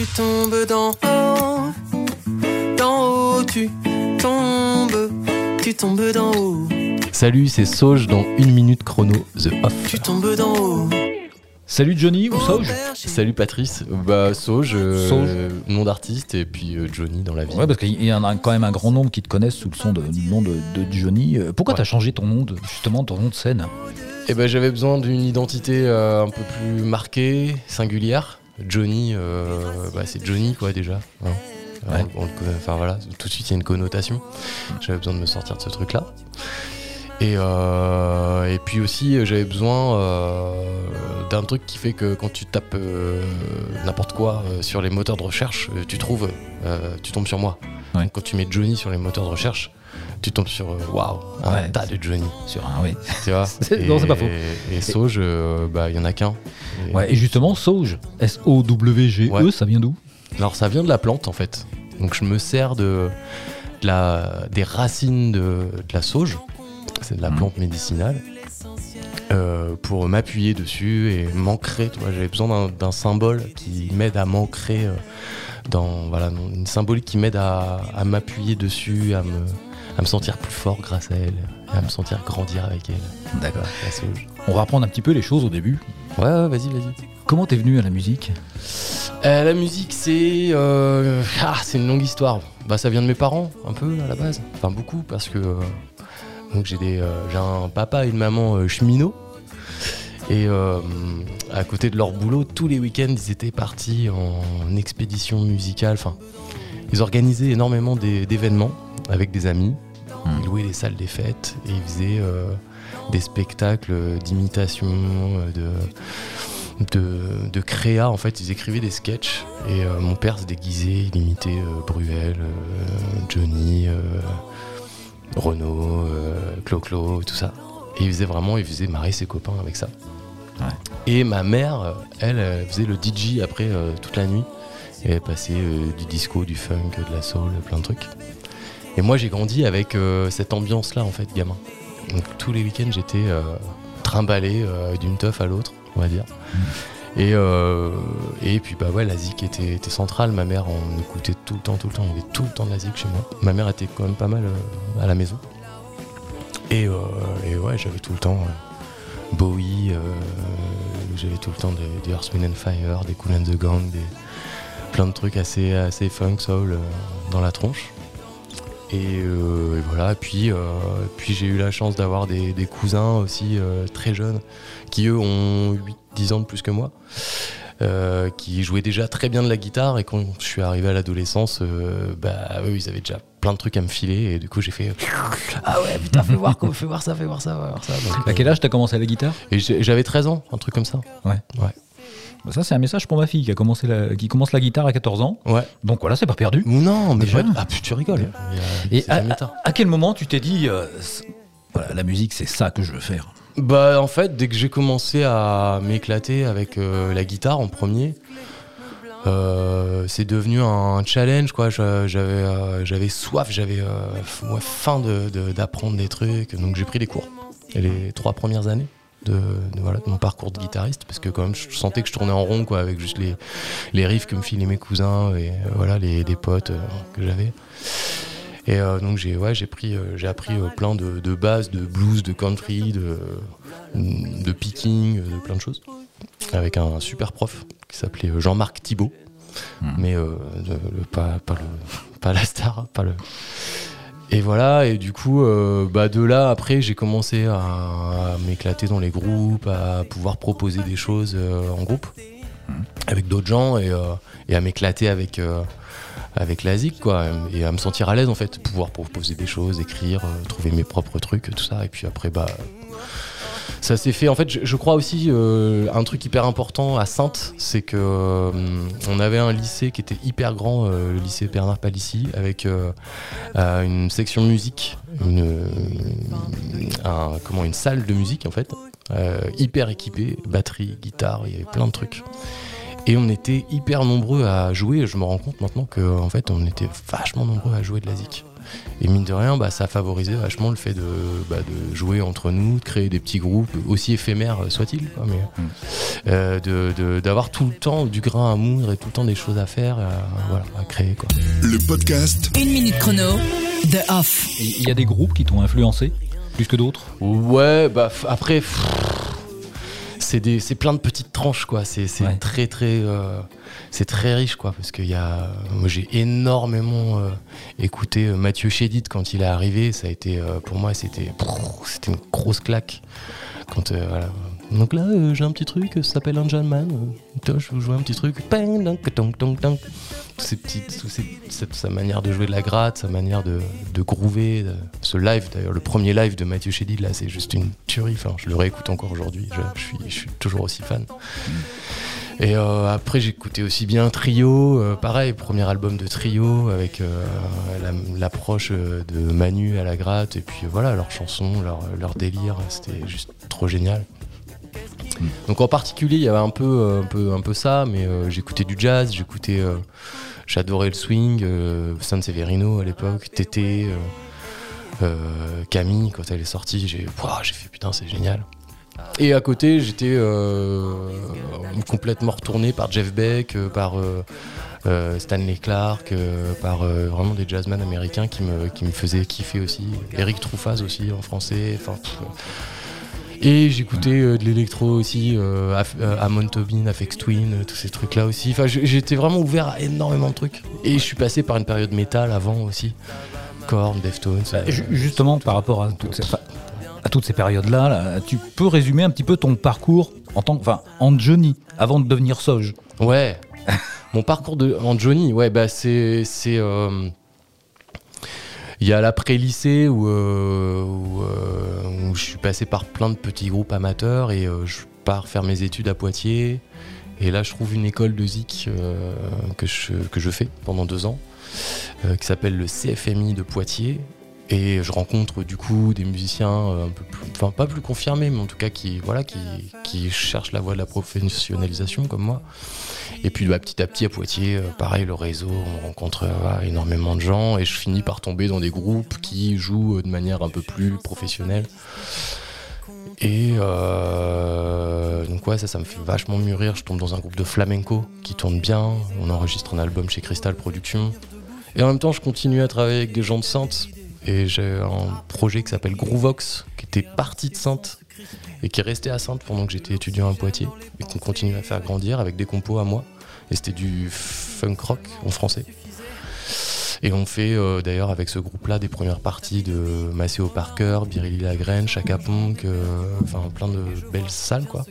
tu tombes d'en haut, d'en haut tu tombes, tu tombes d'en haut, Salut, c'est Sauge dans une minute chrono, The Off. tu tombes d'en haut. Salut Johnny ou Sauge Salut Patrice, bah Sauge, euh, Sauge. nom d'artiste et puis euh, Johnny dans la vie. Ouais, parce qu'il y en a quand même un grand nombre qui te connaissent sous le son de, du nom de, de Johnny. Euh, Pourquoi Ouais. t'as changé ton nom, de, justement, ton nom de scène? Et ben j'avais besoin d'une identité euh, un peu plus marquée, singulière. Johnny, euh, bah, c'est Johnny quoi déjà. hein. Ouais. On- on le connaît- enfin voilà, tout de suite il y a une connotation. J'avais besoin de me sortir de ce truc là. Et, euh, et puis aussi j'avais besoin euh, d'un truc qui fait que quand tu tapes euh, n'importe quoi sur les moteurs de recherche, tu trouves, tu tombes sur moi. Ouais. Donc, quand tu mets Johnny sur les moteurs de recherche, tu tombes sur euh, waouh, un Ouais. tas de Johnny. Sur un, oui. Tu vois non, c'est pas faux. Et Sauge, euh, bah, il y en a qu'un. Et- Ouais, et justement, Sauge, S-O-W-G-E, Ouais. Ça vient d'où? Alors, ça vient de la plante, en fait. Donc, je me sers de, de la, des racines de, de la sauge. C'est de la Mhm. plante médicinale. euh, pour m'appuyer dessus et m'ancrer. J'avais besoin d'un- symbole qui m'aide à m'ancrer euh, dans voilà, une symbolique qui m'aide à, à m'appuyer dessus, à me, à me sentir plus fort grâce à elle, et à me sentir grandir avec elle, D'accord. On va reprendre un petit peu les choses au début. Ouais, ouais, vas-y, vas-y. Comment t'es venu à la musique Euh, la musique, c'est euh, ah, c'est une longue histoire. Bah, ça vient de mes parents, un peu à la base. Enfin, beaucoup, parce que euh, donc j'ai des, j'ai un papa et une maman cheminots. Et à côté de leur boulot, tous les week-ends, ils étaient partis en expédition musicale. Enfin, ils organisaient énormément d'événements avec des amis. Hmm. Ils louaient les salles des fêtes et ils faisaient euh, des spectacles d'imitation, euh, de de, de créa en fait ils écrivaient des sketchs et euh, mon père se déguisait il imitait euh, Bruel euh, Johnny Renaud euh, Clo-Clo tout ça et il faisait vraiment il faisait marrer ses copains avec ça Ouais. et ma mère elle, elle faisait le DJ après toute la nuit et elle passait du disco du funk de la soul plein de trucs et moi j'ai grandi avec euh, cette ambiance là en fait gamin donc tous les week-ends j'étais euh, trimballé euh, d'une teuf à l'autre on va dire et, euh, et puis bah ouais, la zik était, était centrale. Ma mère, on écoutait tout le temps, tout le temps. Y avait tout le temps de la zik chez moi. Ma mère était quand même pas mal euh, à la maison. Et, euh, et ouais, j'avais tout le temps Bowie, j'avais tout le temps des, des Earth, Wind and Fire, des Cool and the Gang, des, plein de trucs assez, assez funk, soul dans la tronche. Et, euh, et voilà, puis, euh, puis j'ai eu la chance d'avoir des, des cousins aussi euh, très jeunes qui eux ont 8-10 ans de plus que moi, euh, qui jouaient déjà très bien de la guitare. Et quand je suis arrivé à l'adolescence, euh, bah eux ils avaient déjà plein de trucs à me filer. Et du coup j'ai fait ah ouais putain fais voir fais voir ça fais voir ça fais voir ça. Donc, À quel âge t'as commencé à la guitare? J'avais 13 ans un truc comme ça Bah, Ça, c'est un message pour ma fille qui, a commencé la, qui commence la guitare à 14 ans. ouais Donc voilà, c'est pas perdu. non mais Déjà ah tu rigoles Et à, quel moment tu t'es dit, euh, voilà, la musique, c'est ça que je veux faire? Bah en fait dès que j'ai commencé à m'éclater avec euh, la guitare en premier, euh, c'est devenu un challenge quoi. J'avais euh, j'avais soif, j'avais euh, faim de- de- d'apprendre des trucs, donc j'ai pris des cours. Et les trois premières années de, de, voilà, de mon parcours de guitariste, parce que quand même je sentais que je tournais en rond quoi, avec juste les, les riffs que me filaient mes cousins et euh, voilà les, les potes euh, que j'avais. Et euh, donc j'ai ouais, j'ai pris euh, j'ai appris plein de, de bases, de blues, de country, de, de picking, de plein de choses. Avec un super prof qui s'appelait Jean-Marc Thibault. Hmm. Mais le- pas, pas, le, pas la star, pas le. Et voilà, et du coup, euh, bah de là, après, j'ai commencé à, à m'éclater dans les groupes, à pouvoir proposer des choses euh, en groupe avec d'autres gens et, euh, et à m'éclater avec, avec la zik, quoi, et à me sentir à l'aise en fait, pouvoir proposer des choses, écrire, trouver mes propres trucs, tout ça. Et puis après, bah, ça s'est fait. En fait, je, crois aussi euh, un truc hyper important à Sainte, c'est que euh, on avait un lycée qui était hyper grand, euh, le lycée Bernard Palissy, avec une section musique, une, un- comment, une salle de musique en fait, hyper équipée, batterie, guitare, il y avait plein de trucs. Et on était hyper nombreux à jouer. Je me rends compte maintenant que en fait, on était vachement nombreux à jouer de la zik. Et mine de rien, bah, ça a favorisé vachement le fait de, bah, de jouer entre nous, de créer des petits groupes, aussi éphémères soient-ils, quoi, mais Mm. euh, de- de- d'avoir tout le temps du grain à moudre et tout le temps des choses à faire, à, voilà, à créer. Quoi. Le podcast Une minute chrono, The Off. Il y a des groupes qui t'ont influencé plus que d'autres? Ouais, bah après, pff, c'est des- c'est plein de petites tranches, quoi. C'est Ouais. très, très, euh, c'est très riche, quoi. Parce que y a, moi, j'ai énormément euh, écouté euh, Mathieu Chédid quand il est arrivé. Ça a été, pour moi, c'était, c'était une grosse claque. Quand, voilà. Donc là, euh, j'ai un petit truc, ça s'appelle un Man. Euh, je vous jouer un petit truc. Ces petites, ces- cette- sa manière de jouer de la gratte, sa manière de, de groover. de- ce live, d'ailleurs, le premier live de Mathieu Chédid, là, c'est juste une tuerie. Je le réécoute encore aujourd'hui. Je, suis, je suis toujours aussi fan. Et euh, après, écouté aussi bien Trio, euh, pareil, premier album de Trio, avec euh, la- l'approche euh, de Manu à la gratte, et puis euh, voilà, leurs chansons, leur, leur délire, c'était juste trop génial. Donc en particulier, il y avait un peu, euh, un peu, un peu ça, mais euh, j'écoutais du jazz, j'écoutais, euh, j'adorais le swing, euh, San Severino à l'époque, Tété, Camille quand elle est sortie, j'ai, Ouah, j'ai fait putain, c'est génial. Et à côté, j'étais complètement retourné par Jeff Beck, par Stanley Clark, par vraiment des jazzmen américains qui me, qui me faisaient kiffer aussi. Eric Truffaz aussi en français. Enfin. Et j'écoutais euh, de l'électro aussi, euh, euh, Amon Tobin, Afex Twin, tous ces trucs-là aussi. Enfin, j'étais vraiment ouvert à énormément de trucs. Et je suis passé par une période métal avant aussi. Korn, Deftones. Ju- Justement, par rapport à toutes ces, enfin, à toutes ces périodes-là, là, tu peux résumer un petit peu ton parcours en tant que, enfin, en Johnny, avant de devenir Soj. Ouais. Mon parcours de, en Johnny, ouais, bah c'est. c'est, euh, Il y a l'après-lycée où, euh, euh, où je suis passé par plein de petits groupes amateurs et euh, je pars faire mes études à Poitiers. Et là, je trouve une école de zik que, je, que je fais pendant deux ans, qui s'appelle le CFMI de Poitiers. Et je rencontre du coup des musiciens euh, un peu plus, enfin pas plus confirmés, mais en tout cas qui, voilà, qui, qui cherchent la voie de la professionnalisation comme moi. Et puis bah, petit à petit à Poitiers, euh, pareil, le réseau, on rencontre euh, énormément de gens et je finis par tomber dans des groupes qui jouent de manière un peu plus professionnelle. Et donc ouais, ça, ça me fait vachement mûrir. Je tombe dans un groupe de flamenco qui tourne bien. On enregistre un album chez Crystal Productions. Et en même temps, je continue à travailler avec des gens de Sainte. Et j'ai un projet qui s'appelle Groovox, qui était parti de Sainte et qui est resté à Sainte pendant que j'étais étudiant à Poitiers et qu'on continue à faire grandir avec des compos à moi. Et c'était du funk rock en français. Et on fait euh, d'ailleurs avec ce groupe-là des premières parties de Maceo Parker, Birilly Lagraine, Chaka Ponk, euh, enfin plein de belles salles quoi.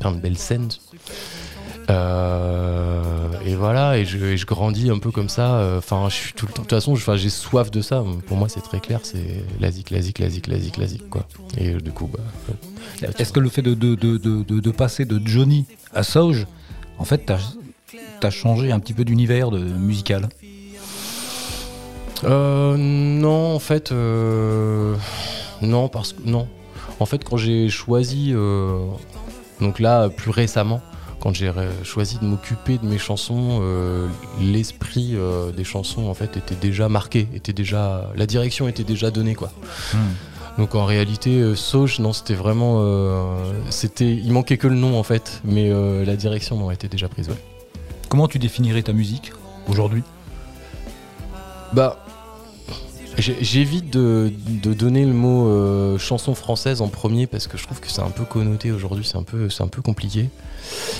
Plein de belles scènes. Euh, et voilà, et je, et je grandis un peu comme ça. euh, Enfin, je suis tout le temps. De toute façon, j'ai soif de ça. Pour moi, c'est très clair. C'est la zik, la zik, la zik, la zik, la zik, quoi. Et euh, du coup, bah. ouais. Est-ce que le fait de, de, de, de, de- de passer de Johnny à Soj, en fait, t'as as changé un petit peu d'univers musical? Euh, non, en fait, euh, non, parce que non. En fait, quand j'ai choisi, euh, donc là, plus récemment, quand j'ai choisi de m'occuper de mes chansons, euh, l'esprit euh, des chansons, en fait, était déjà marqué, était déjà, la direction était déjà donnée, quoi. Donc en réalité, euh, Sauge, non, c'était vraiment, euh, c'était, il manquait que le nom, en fait, mais la direction, non, était déjà prise, ouais. Comment tu définirais ta musique aujourd'hui? Bah, j'évite de, de donner le mot euh, chanson française en premier parce que je trouve que c'est un peu connoté aujourd'hui, c'est un peu, c'est un peu compliqué.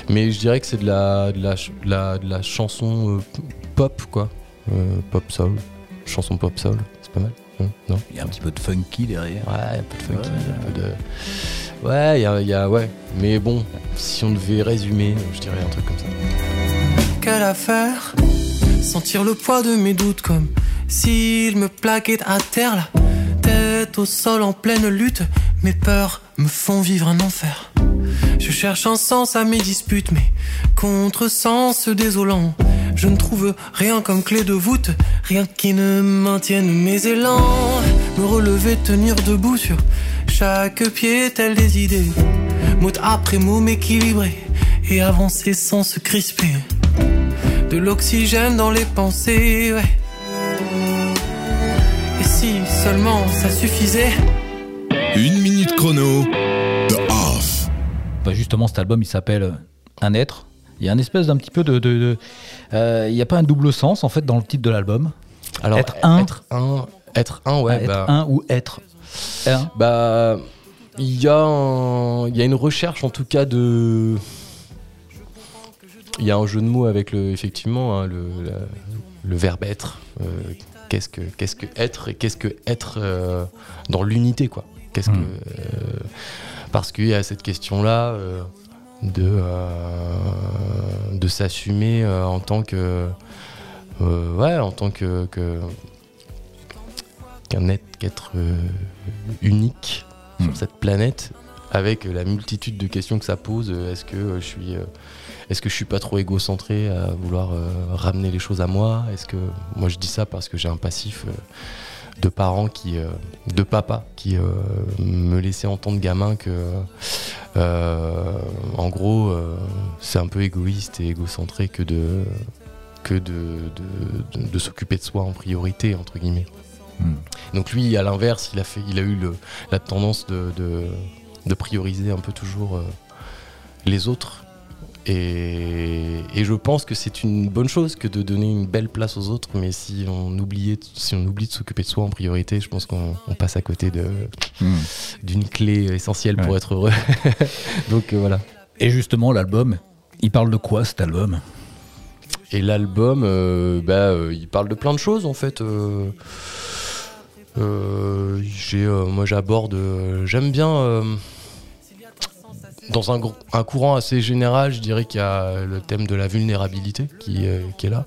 Mais je dirais que c'est de la, de la, ch- de la, de la chanson euh, pop, quoi. Euh, pop soul, chanson pop soul, c'est pas mal. hein, non Il y a un petit peu de funky derrière. Ouais, un peu de funky, un peu de. Ouais, il y a, il y a- ouais. Mais bon, si on devait résumer, je dirais un truc comme ça. Quelle affaire? Sentir le poids de mes doutes comme s'il me plaquait à terre la tête au sol en pleine lutte. Mes peurs me font vivre un enfer. Je cherche un sens à mes disputes, mais contre-sens désolant. Je ne trouve rien comme clé de voûte, rien qui ne maintienne mes élans. Me relever, tenir debout sur chaque pied, tel des idées. Mot après mot, m'équilibrer et avancer sans se crisper. De l'oxygène dans les pensées, ouais. Seulement ça suffisait. Une minute chrono, The Off. Bah, justement, cet album, il s'appelle euh, Un être. Il y a un espèce d'un petit peu de. de- de- euh, il n'y a pas un double sens, en fait, dans le titre de l'album. Alors, Être un. Être un, être un ouais. Ah, être bah, un ou être un. Bah, il y, a un- il y a une recherche en tout cas de. Il y a un jeu de mots avec le, effectivement, hein, le, la- le verbe être. Euh, qu'est-ce que qu'est-ce que être et qu'est-ce que être euh, dans l'unité quoi. Qu'est-ce Hmm. que euh, parce qu'il y a cette question là de de s'assumer en tant que ouais en tant que que- qu'un être qu'être unique Hmm. sur cette planète avec la multitude de questions que ça pose est-ce que je suis est-ce que je suis pas trop égocentré à vouloir euh, ramener les choses à moi? Est-ce que moi je dis ça parce que j'ai un passif euh, de parents qui euh, de papa qui euh, me laissait entendre gamin que euh, en gros c'est un peu égoïste et égocentré que de que de, de, de- de s'occuper de soi en priorité entre guillemets Hmm. donc lui, à l'inverse, il a fait, il a eu le- la tendance de, prioriser un peu toujours les autres. Et, et je pense que c'est une bonne chose que de donner une belle place aux autres, mais si on oubliait, si on oublie de s'occuper de soi en priorité, je pense qu'on on passe à côté Hmm. d'une clé essentielle pour être heureux. Donc euh, voilà. Et justement, l'album, il parle de quoi cet album? Et l'album, euh, bah, euh, il parle de plein de choses en fait. moi, j'aborde, j'aime bien. Dans un, un courant assez général, je dirais qu'il y a le thème de la vulnérabilité qui, euh, est là.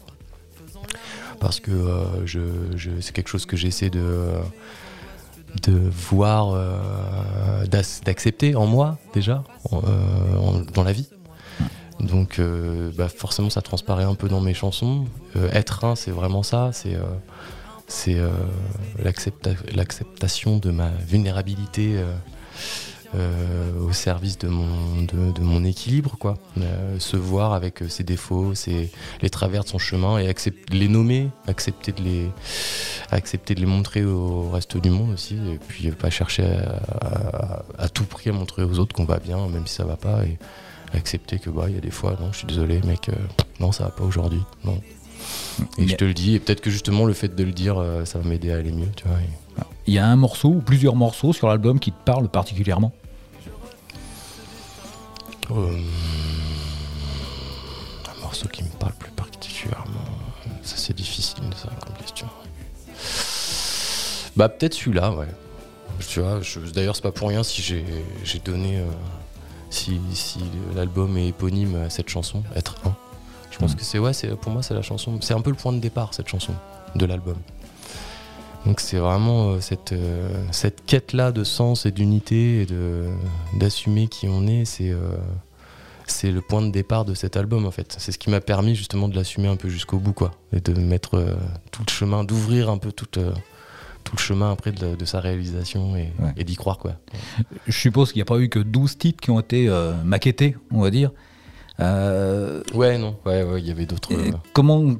Parce que euh, c'est quelque chose que j'essaie de, de voir, euh, d'ac- d'accepter en moi déjà, dans la vie. Donc bah, forcément ça transparaît un peu dans mes chansons. Être un, c'est vraiment ça, c'est c'est l'accepta- l'acceptation de ma vulnérabilité au service de mon, de, de mon équilibre, quoi. Euh, se voir avec euh, ses défauts, ses, les travers de son chemin et accept- les nommer, accepter de les, accepter de les montrer au reste du monde aussi, et puis euh, pas chercher à, à- à tout prix à montrer aux autres qu'on va bien, même si ça va pas, et accepter que bah il y a des fois, non, je suis désolé, mec, euh, non, ça va pas aujourd'hui, non. Et je te le dis, et peut-être que justement le fait de le dire, euh, ça va m'aider à aller mieux, tu vois. et- Il y a un morceau ou plusieurs morceaux sur l'album qui te parlent particulièrement? Euh, un morceau qui me parle plus particulièrement. Ça, c'est difficile, ça, comme question. Bah, peut-être celui-là, ouais. Tu vois, d'ailleurs, c'est pas pour rien si j'ai j'ai donné. euh, si si l'album est éponyme à cette chanson, Être un. Je pense Mm. que c'est, ouais, c'est, pour moi, c'est la chanson. C'est un peu le point de départ, cette chanson, de l'album. Donc, c'est vraiment euh, cette, euh, cette quête-là de sens et d'unité et d'assumer qui on est. C'est. euh, c'est le point de départ de cet album en fait. C'est ce qui m'a permis justement de l'assumer un peu jusqu'au bout quoi. Et de mettre tout le chemin, d'ouvrir un peu tout, tout le chemin après de, de sa réalisation et, Ouais. et d'y croire quoi. Je suppose qu'il n'y a pas eu que 12 titres qui ont été euh, maquettés, on va dire. Euh, Ouais non, ouais ouais, il y avait d'autres. euh, comment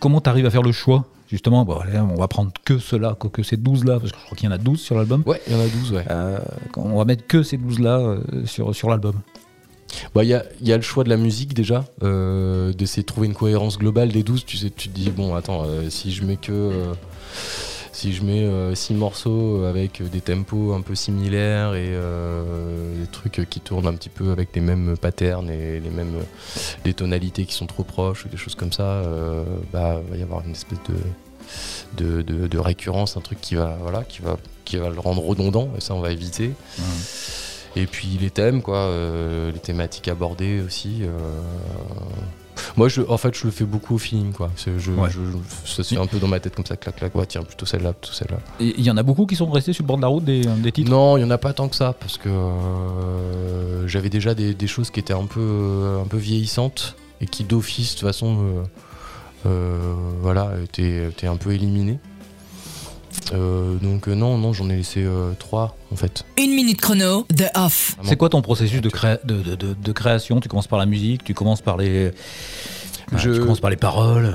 comment tu arrives à faire le choix Justement, bon, allez, on va prendre que cela, que, que ces 12-là, parce que je crois qu'il y en a 12 sur l'album. Ouais, il y en a 12 ouais. Euh, on va mettre que ces 12-là euh, sur, sur l'album. Bah, Il y, a, y a le choix de la musique déjà, euh, d'essayer de trouver une cohérence globale des 12. Tu sais, tu te dis, bon, attends, si je mets que. Euh, si je mets 6 morceaux avec des tempos un peu similaires et euh, des trucs qui tournent un petit peu avec les mêmes patterns et les mêmes des tonalités qui sont trop proches ou des choses comme ça, euh, bah va y avoir une espèce de, de, de- de récurrence, un truc qui va voilà qui va qui va le rendre redondant et ça on va éviter. Et puis les thèmes, quoi, euh, les thématiques abordées aussi. Moi, je, en fait, je le fais beaucoup au feeling, quoi. C'est- Je, Ouais. je- je- ça se fait un peu dans ma tête comme ça, clac, clac. Ouais, tiens, plutôt celle-là, plutôt celle-là. Il y en a beaucoup qui sont restés sur le bord de la route des, des titres? Non, il n'y en a pas tant que ça, parce que euh, j'avais déjà des, des choses qui étaient un peu, euh, un peu vieillissantes et qui, d'office, de toute façon, euh, euh, voilà, étaient, étaient un peu éliminées. Euh, donc, euh, non, non, j'en ai laissé euh, trois, en fait. Une minute chrono, The Off. C'est quoi ton processus de, créa- de, de- de- de création? Tu commences par la musique, tu commences par les, bah, Je- tu commences par les paroles?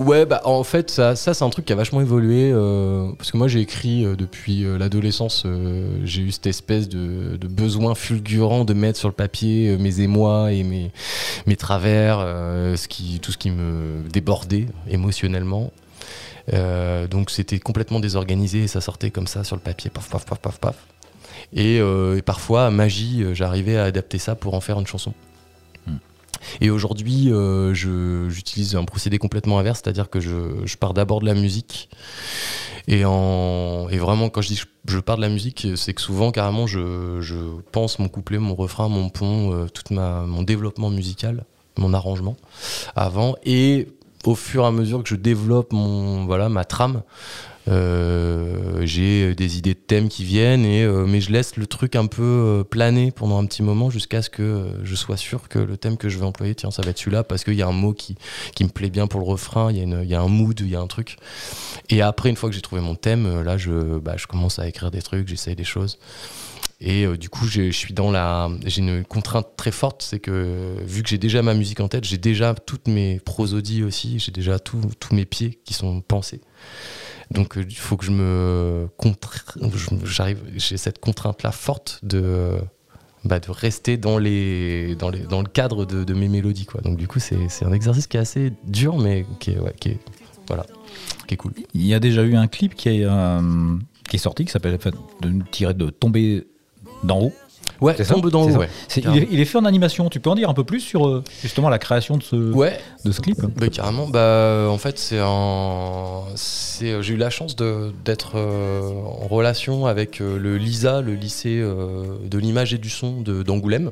Ouais, bah en fait, ça, ça c'est un truc qui a vachement évolué. euh, parce que moi, j'ai écrit euh, depuis euh, l'adolescence. euh, j'ai eu cette espèce de, de besoin fulgurant de mettre sur le papier euh, mes émois et mes, mes travers, euh, ce qui, tout ce qui me débordait émotionnellement. Euh, donc c'était complètement désorganisé et ça sortait comme ça sur le papier, paf, paf, paf, paf, paf. Et, euh, et parfois, magie, euh, j'arrivais à adapter ça pour en faire une chanson. Et aujourd'hui, euh, j'utilise un procédé complètement inverse, c'est-à-dire que je, je pars d'abord de la musique. Et, en, et vraiment, quand je dis que je, pars de la musique, c'est que souvent, carrément, je, je pense mon couplet, mon refrain, mon pont, euh, tout mon développement musical, mon arrangement avant. Et au fur et à mesure que je développe mon, voilà, ma trame, euh, j'ai des idées de thèmes qui viennent, euh, mais je laisse le truc un peu euh, planer pendant un petit moment jusqu'à ce que je sois sûr que le thème que je vais employer, tiens, ça va être celui-là parce qu'il y a un mot qui, me plaît bien pour le refrain, il y, a a un mood, il y a un truc. Et après, une fois que j'ai trouvé mon thème, là, je, bah, je commence à écrire des trucs, j'essaye des choses. Et euh, du coup, je suis dans la. J'ai une contrainte très forte, c'est que vu que j'ai déjà ma musique en tête, j'ai déjà toutes mes prosodies aussi, j'ai déjà tous mes pieds qui sont pensés. Donc euh, il faut que je me j'arrive j'ai cette contrainte là forte de bah, de rester dans les dans les dans le cadre de, mes mélodies quoi. Donc du coup c'est un exercice qui est assez dur mais qui est ouais, qui voilà qui est cool. Il y a déjà eu un clip qui est, euh, qui est sorti qui s'appelle de de tomber d'en haut. Ouais, tombe ouais. C'est- il, est, il est fait en animation. Tu peux en dire un peu plus sur euh, justement la création de ce, Ouais, de ce clip Bah, carrément. Bah, en fait, c'est un. c'est- J'ai eu la chance d'être euh, en relation avec euh, le LISA, le lycée euh, de l'image et du son de- d'Angoulême.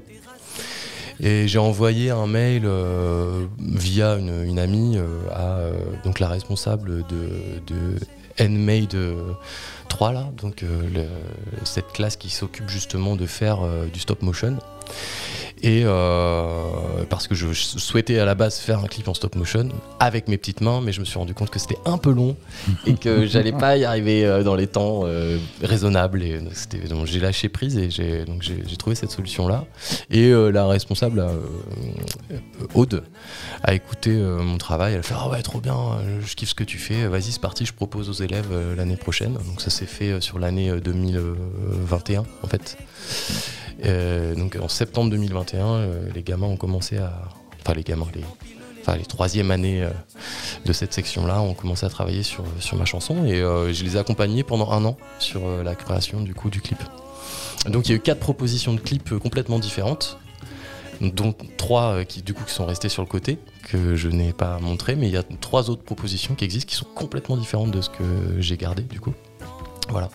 Et j'ai envoyé un mail euh, via une, une amie euh, à euh, donc la responsable de, de Handmade euh, 3 là, donc euh, cette classe qui s'occupe justement de faire euh, du stop motion. Et euh, parce que je souhaitais à la base faire un clip en stop motion avec mes petites mains, mais je me suis rendu compte que c'était un peu long et que j'allais pas y arriver euh, dans les temps euh, raisonnables. Et donc, j'ai lâché prise et j'ai donc j'ai trouvé cette solution là. Et euh, la responsable, Aude, a écouté mon travail. Elle a fait ah ouais trop bien, je kiffe ce que tu fais. Vas-y c'est parti, je propose aux élèves l'année prochaine. Donc ça s'est fait sur l'année euh, 2021 en fait. Euh, donc en septembre 2021, euh, les gamins ont commencé à. Enfin, les gamins, les, enfin, les troisième années euh, de cette section-là ont commencé à travailler sur, ma chanson et je les ai accompagnés pendant un an sur la création du coup du clip. Donc il y a eu quatre propositions de clips complètement différentes, dont trois qui du coup qui sont restées sur le côté que je n'ai pas montré, mais il y a trois autres propositions qui existent qui sont complètement différentes de ce que j'ai gardé du coup. Voilà.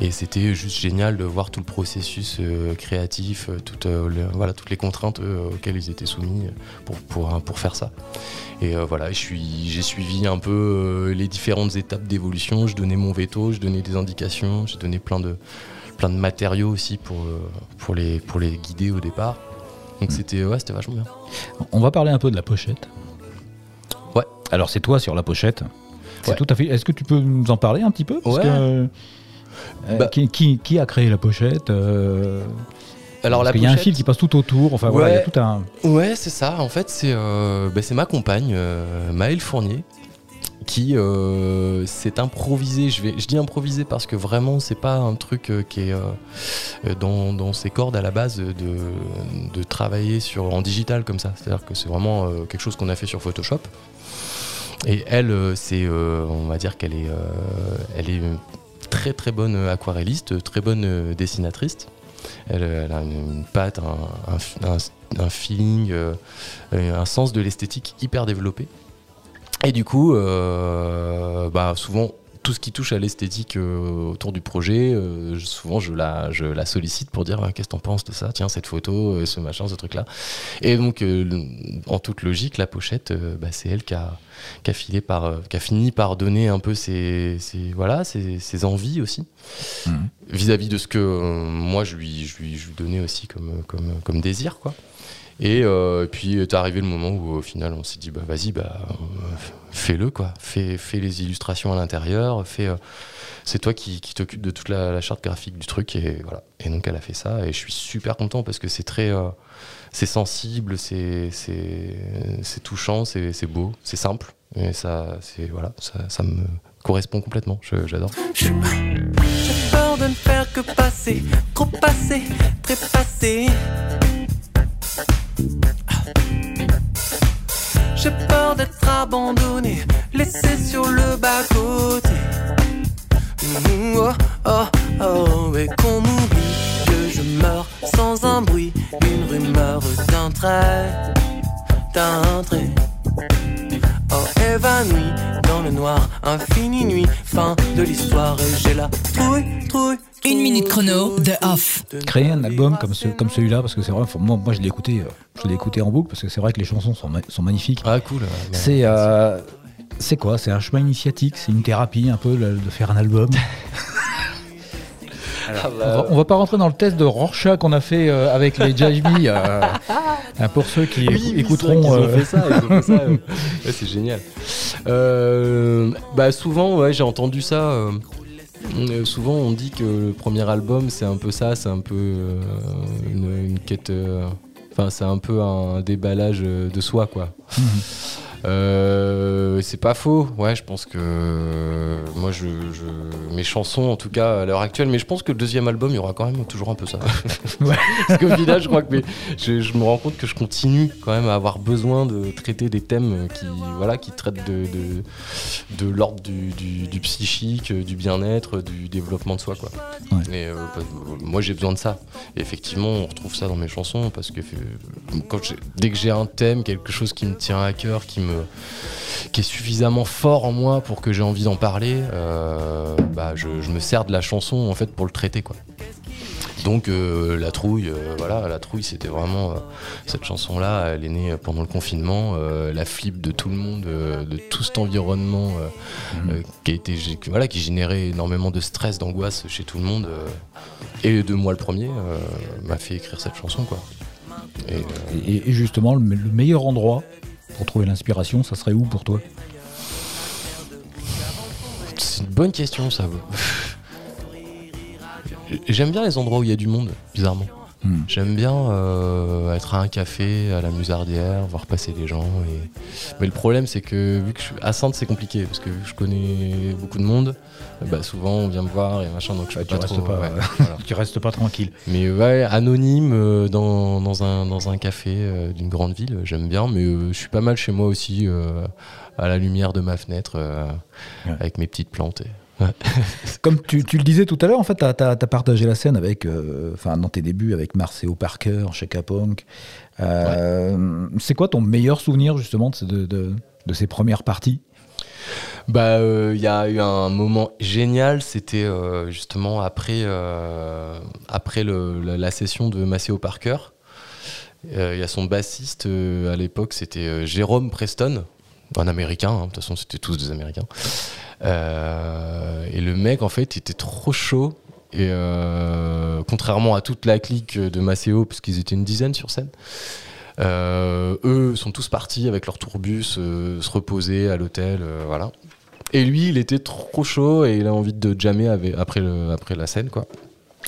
Et c'était juste génial de voir tout le processus euh, créatif, euh, toutes, euh, le- voilà, toutes les contraintes auxquelles ils étaient soumis pour, pour, hein, pour faire ça. Et voilà, je suis- j'ai suivi un peu les différentes étapes d'évolution. Je donnais mon veto, je donnais des indications, j'ai donné plein de, plein de matériaux aussi pour, pour, les, pour les guider au départ. Donc c'était ouais, c'était vachement bien. On va parler un peu de la pochette. Ouais. Alors c'est toi sur la pochette. C'est Ouais. tout à fait. Est-ce que tu peux nous en parler un petit peu? Parce Ouais. que, euh, Bah. qui, qui- qui a créé la pochette euh, Alors Parce la qu'il y a un fil qui passe tout autour. Enfin voilà, il y a tout un. Ouais, c'est ça. En fait, c'est euh, bah, ma compagne, euh, Maëlle Fournier, qui euh, s'est improvisée. Je, vais, je dis improvisée parce que vraiment, c'est pas un truc euh, qui est euh, euh, dans, dans ses cordes à la base de, de travailler sur, en digital comme ça. C'est-à-dire que c'est vraiment euh, quelque chose qu'on a fait sur Photoshop. Et elle, euh, c'est, euh, on va dire qu'elle est, euh, elle très très bonne aquarelliste, très bonne dessinatrice. Elle, a une, patte, un, feeling, un sens de l'esthétique hyper développé. Et du coup, bah, souvent, tout ce qui touche à l'esthétique euh, autour du projet, euh, souvent je la, je la sollicite pour dire Ah, qu'est-ce que t'en penses de ça, tiens, cette photo, euh, ce machin, ce truc-là. Et donc, euh, en toute logique, la pochette, euh, bah, c'est elle qui a, qui a filé par, euh, qui a fini par donner un peu ses, ses- voilà, ses, ses envies aussi Mhm. vis-à-vis de ce que euh, moi je lui, je, lui, je lui donnais aussi comme, comme, comme désir quoi. Et, euh, et puis est arrivé le moment où au final on s'est dit bah vas-y bah euh, fais-le quoi, fais, fais les illustrations à l'intérieur, fais euh, c'est toi qui, qui t'occupe de toute la, charte graphique du truc et voilà. Et donc elle a fait ça et je suis super content parce que c'est très euh, c'est sensible, c'est c'est touchant, c'est beau, c'est simple. Et ça, c'est voilà, ça, ça me correspond complètement. J'adore. J'ai peur de ne faire que passer, trop passer, très passer. Comme, ce, comme celui-là, parce que c'est vrai, moi, moi je l'ai écouté, euh, je l'ai écouté en boucle, parce que c'est vrai que les chansons sont, ma- sont magnifiques. Ah cool. ouais, C'est euh, c'est quoi? C'est un chemin initiatique C'est une thérapie un peu de faire un album? Ah on, bah, va, on va pas rentrer dans le test de Rorschach qu'on a fait euh, avec les Jive Me, euh, euh, pour ceux qui Oui, écouteront. ils ont fait ça. Ouais, c'est génial. Bah souvent, ouais, j'ai entendu ça. Euh, souvent, on dit que le premier album, c'est un peu ça, c'est un peu euh, une, quête. euh, Enfin, c'est un peu un déballage de soi, quoi. Euh, c'est pas faux, ouais, je pense que euh, moi, je, je- mes chansons, en tout cas à l'heure actuelle, mais je pense que le deuxième album, il y aura quand même toujours un peu ça. Ouais. Parce qu'au final, je crois que je, je me rends compte que je continue quand même à avoir besoin de traiter des thèmes qui, voilà, qui traitent de, de, de l'ordre du, du- du psychique, du bien-être, du développement de soi, quoi. Ouais. Et euh, moi, j'ai besoin de ça. Et effectivement, on retrouve ça dans mes chansons parce que euh, quand dès que j'ai un thème, quelque chose qui me tient à cœur, qui me qui est suffisamment fort en moi pour que j'ai envie d'en parler, euh, bah, je, je me sers de la chanson en fait pour le traiter quoi. Donc euh, la trouille, euh, voilà, la trouille c'était vraiment euh, cette chanson là, elle est née pendant le confinement, euh, la flip de tout le monde, euh, de tout cet environnement euh, Mhm. euh, qui a été, voilà, qui générait énormément de stress, d'angoisse chez tout le monde euh, et de moi le premier euh, m'a fait écrire cette chanson quoi. Et, euh, Et, et justement, le, me- le meilleur endroit pour trouver l'inspiration, ça serait où pour toi C'est une bonne question, ça. J'aime bien les endroits où il y a du monde, bizarrement. Hmm. J'aime bien euh, être à un café, à la musardière, voir passer les gens. Et... Mais le problème, c'est que vu que je suis à Sainte, c'est compliqué parce que vu que je connais beaucoup de monde, bah, souvent on vient me voir et machin, donc je peux tu pas restes trop. pas, ouais, euh, voilà. Tu restes pas tranquille. Mais ouais, anonyme euh, dans, dans, un, dans un café euh, d'une grande ville, j'aime bien, mais je suis pas mal chez moi aussi, à la lumière de ma fenêtre, Ouais. avec mes petites plantes. et- Comme tu, tu le disais tout à l'heure, en fait, tu as, partagé la scène avec, euh, enfin, dans tes débuts avec Marcelo Parker, Chaka Punk. Euh, C'est quoi ton meilleur souvenir justement de, ces- de, de- de ces premières parties? Bah, euh, il y a eu un moment génial, c'était justement après, après le- la, la session de Maceo Parker. Il y a son bassiste à l'époque, c'était Jérôme Preston, un américain, hein, de toute façon c'était tous des américains. Euh, et le mec en fait était trop chaud. Et euh, contrairement à toute la clique de Maceo, parce qu'ils étaient une dizaine sur scène, euh, eux sont tous partis avec leur tourbus euh, se reposer à l'hôtel, voilà. Et lui, il était trop chaud et il a envie de jammer après, après la scène, quoi.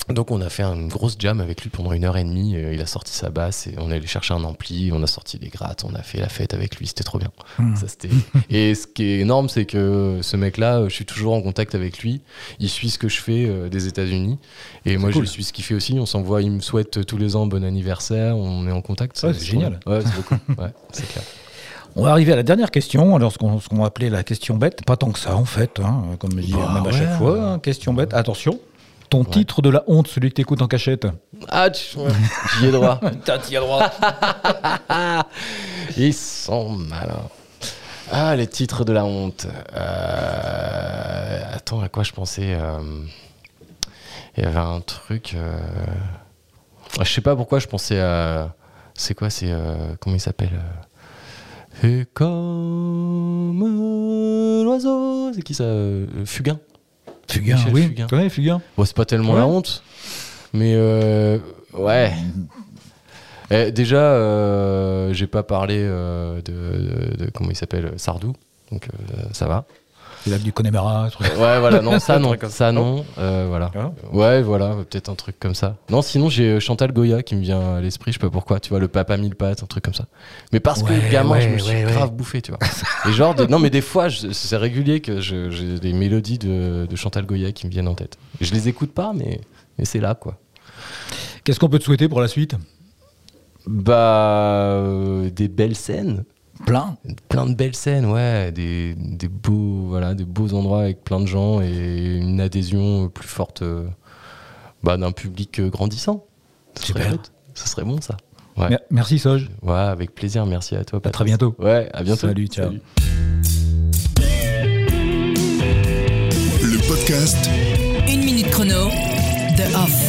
Donc on a fait une grosse jam avec lui pendant une heure et demie. euh, Il a sorti sa basse et on est allé chercher un ampli, on a sorti des grattes, on a fait la fête avec lui, c'était trop bien. Ça, c'était- et ce qui est énorme, c'est que ce mec-là, euh, je suis toujours en contact avec lui. Il suit ce que je fais euh, des États-Unis et moi cool. je suis ce qu'il fait aussi. On s'envoie, il me souhaite tous les ans bon anniversaire, on est en contact. Ouais, c'est génial. Ouais, c'est beaucoup. Ouais, c'est clair. On va arriver à la dernière question, alors ce qu'on va appeler la question bête. Pas tant que ça en fait, hein, comme je dis Bah même à chaque fois. hein, question bête. Attention, ton titre de la honte, celui que t'écoutes en cachette. Ah, tu- ouais, j'y ai droit. T'as t'y as droit. Ils sont malins. Ah, les titres de la honte. Euh, Attends, à quoi je pensais euh, Il y avait un truc. euh, Je sais pas pourquoi je pensais à. C'est quoi C'est. euh, Comment il s'appelle Et comme l'oiseau. C'est qui ça Fugain Fugain, Michel oui. Fugain. Ouais, Fugain. Bon, c'est pas tellement Ouais. la honte, mais euh, ouais. Eh, déjà, euh, j'ai pas parlé euh, de, de- de- comment il s'appelle Sardou, donc euh, ça va. Le lac du Connemara, truc. Ouais, voilà, non, ça non, ça non, euh, voilà. Ah. Ouais, voilà, peut-être un truc comme ça. Non, sinon j'ai euh, Chantal Goya qui me vient à l'esprit, je sais pas pourquoi, tu vois, le papa mille pattes, un truc comme ça. Mais parce Ouais, que gamin, je me suis ouais, grave bouffé, tu vois. Et genre, non, mais des fois, je- c'est régulier que je- j'ai des mélodies de, de Chantal Goya qui me viennent en tête. Je les écoute pas, mais, mais c'est là, quoi. Qu'est-ce qu'on peut te souhaiter pour la suite? Bah, euh, des belles scènes. Plein Plein de belles scènes, ouais, des, des, beaux, voilà, des beaux endroits avec plein de gens et une adhésion plus forte euh, bah, d'un public euh, grandissant. Ça Super. serait, serait bon ça. Merci Soj. Ouais, avec plaisir, merci à toi. À très bientôt. Ouais, à bientôt. Salut, ciao. Le podcast Une minute chrono de Off.